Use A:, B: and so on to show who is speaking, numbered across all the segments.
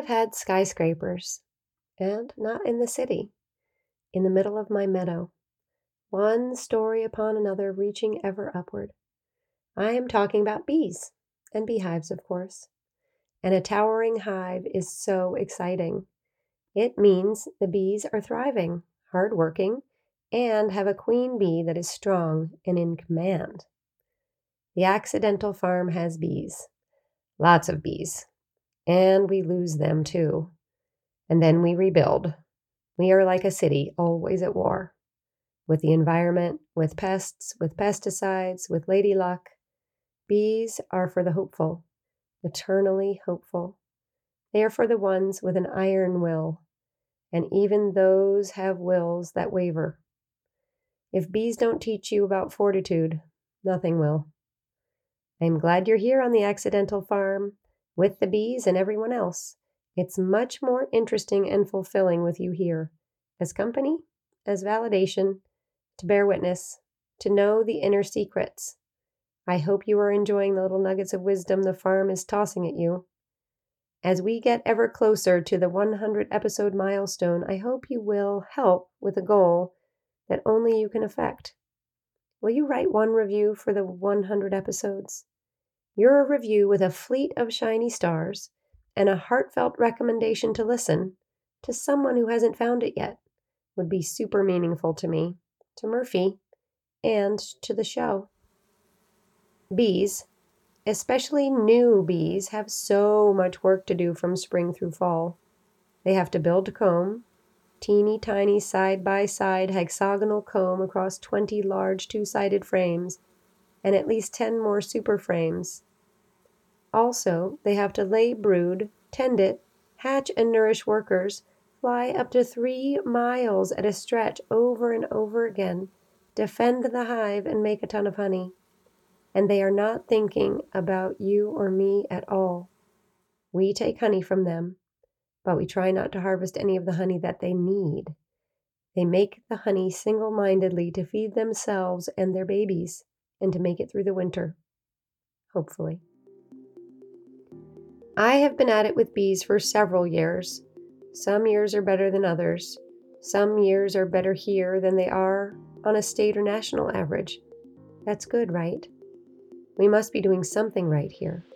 A: have had skyscrapers, and not in the city, in the middle of my meadow, one story upon another reaching ever upward. I am talking about bees and beehives, of course. And a towering hive is so exciting. It means the bees are thriving, hardworking, and have a queen bee that is strong and in command. The accidental farm has bees, lots of bees, and we lose them too. And then we rebuild. We are like a city, always at war with the environment, with pests, with pesticides, with lady luck. Bees are for the hopeful, eternally hopeful. They are for the ones with an iron will, and even those have wills that waver. If bees don't teach you about fortitude, nothing will. I'm glad you're here on the accidental farm with the bees and everyone else. It's much more interesting and fulfilling with you here, as company, as validation, to bear witness, to know the inner secrets. I hope you are enjoying the little nuggets of wisdom the farm is tossing at you. As we get ever closer to the 100 episode milestone, I hope you will help with a goal that only you can affect. Will you write one review for the 100 episodes? Your review with a fleet of shiny stars and a heartfelt recommendation to listen to someone who hasn't found it yet would be super meaningful to me, to Murphy, and to the show. Bees, especially new bees, have so much work to do from spring through fall. They have to build comb, teeny tiny side by side hexagonal comb across 20 large two sided frames and at least 10 more super frames. Also, they have to lay brood, tend it, hatch and nourish workers, fly up to three miles at a stretch over and over again, defend the hive, and make a ton of honey. And they are not thinking about you or me at all. We take honey from them but we try not to harvest any of the honey that they need. They make the honey single mindedly to feed themselves and their babies and to make it through the winter. Hopefully. I have been at it with bees for several years. Some years are better than others. Some years are better here than they are on a state or national average. That's good, right? We must be doing something right here.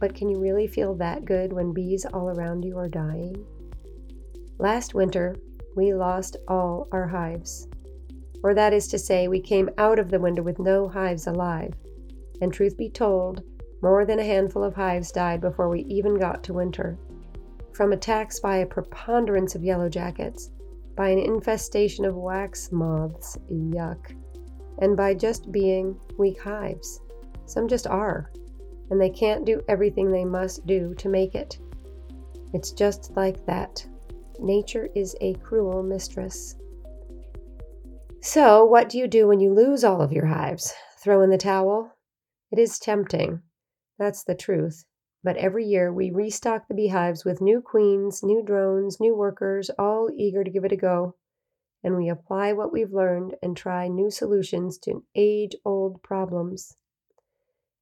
A: But can you really feel that good when bees all around you are dying? Last winter, we lost all our hives. Or that is to say, we came out of the winter with no hives alive. And truth be told, more than a handful of hives died before we even got to winter. From attacks by a preponderance of yellow jackets, by an infestation of wax moths, yuck, and by just being weak hives. Some just are and they can't do everything they must do to make it. It's just like that. Nature is a cruel mistress. So, what do you do when you lose all of your hives? Throw in the towel? It is tempting. That's the truth. But every year we restock the beehives with new queens, new drones, new workers, all eager to give it a go. And we apply what we've learned and try new solutions to age old problems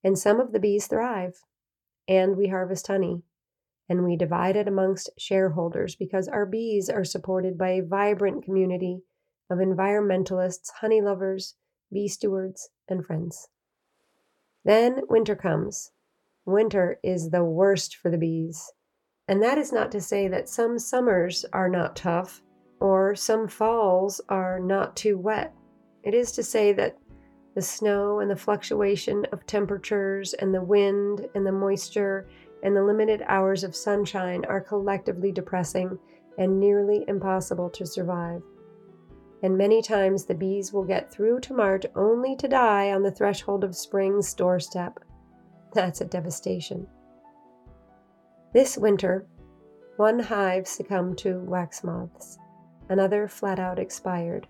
A: and some of the bees thrive. And we harvest honey, and we divide it amongst shareholders because our bees are supported by a vibrant community of environmentalists, honey lovers, bee stewards, and friends. Then winter comes. Winter is the worst for the bees. And that is not to say that some summers are not tough or some falls are not too wet. It is to say that the snow and the fluctuation of temperatures and the wind and the moisture and the limited hours of sunshine are collectively depressing and nearly impossible to survive. And many times the bees will get through to March only to die on the threshold of spring's doorstep. That's a devastation. This winter, one hive succumbed to wax moths, another flat out expired.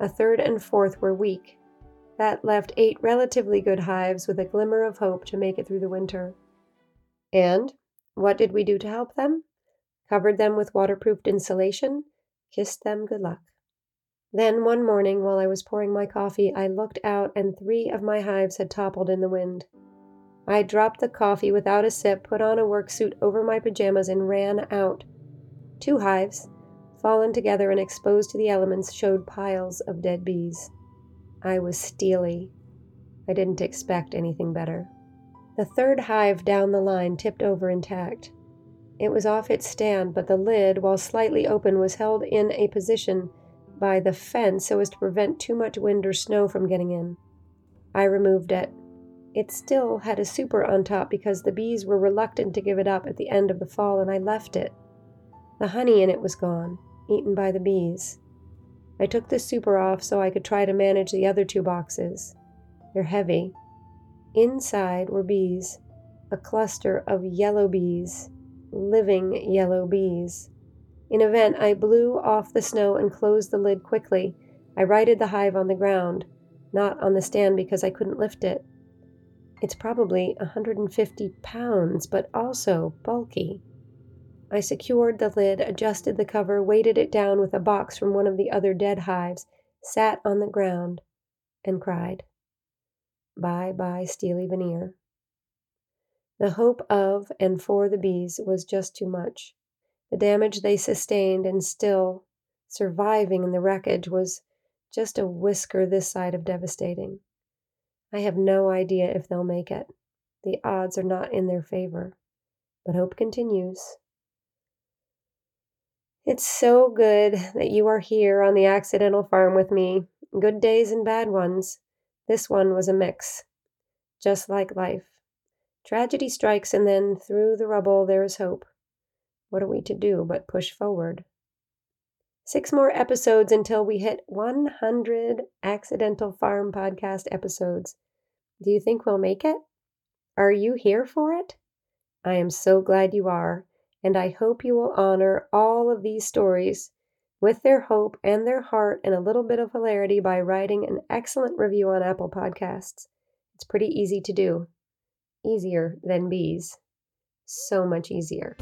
A: A third and fourth were weak that left eight relatively good hives with a glimmer of hope to make it through the winter. And what did we do to help them? Covered them with waterproofed insulation, kissed them good luck. Then one morning, while I was pouring my coffee, I looked out and three of my hives had toppled in the wind. I dropped the coffee without a sip, put on a work suit over my pajamas, and ran out. Two hives, fallen together and exposed to the elements, showed piles of dead bees. I was steely. I didn't expect anything better. The third hive down the line tipped over intact. It was off its stand, but the lid, while slightly open, was held in a position by the fence so as to prevent too much wind or snow from getting in. I removed it. It still had a super on top because the bees were reluctant to give it up at the end of the fall, and I left it. The honey in it was gone, eaten by the bees. I took the super off so I could try to manage the other two boxes. They're heavy. Inside were bees, a cluster of yellow bees, living yellow bees. In a vent, I blew off the snow and closed the lid quickly. I righted the hive on the ground, not on the stand because I couldn't lift it. It's probably a 150 pounds, but also bulky. I secured the lid, adjusted the cover, weighted it down with a box from one of the other dead hives, sat on the ground, and cried. Bye bye, steely veneer. The hope of and for the bees was just too much. The damage they sustained and still surviving in the wreckage was just a whisker this side of devastating. I have no idea if they'll make it. The odds are not in their favor. But hope continues. It's so good that you are here on the accidental farm with me. Good days and bad ones. This one was a mix. Just like life. Tragedy strikes, and then through the rubble there is hope. What are we to do but push forward? Six more episodes until we hit 100 Accidental Farm Podcast episodes. Do you think we'll make it? Are you here for it? I am so glad you are, and I hope you will honor all of these stories with their hope and their heart and a little bit of hilarity by writing an excellent review on Apple Podcasts. It's pretty easy to do. Easier than bees. So much easier.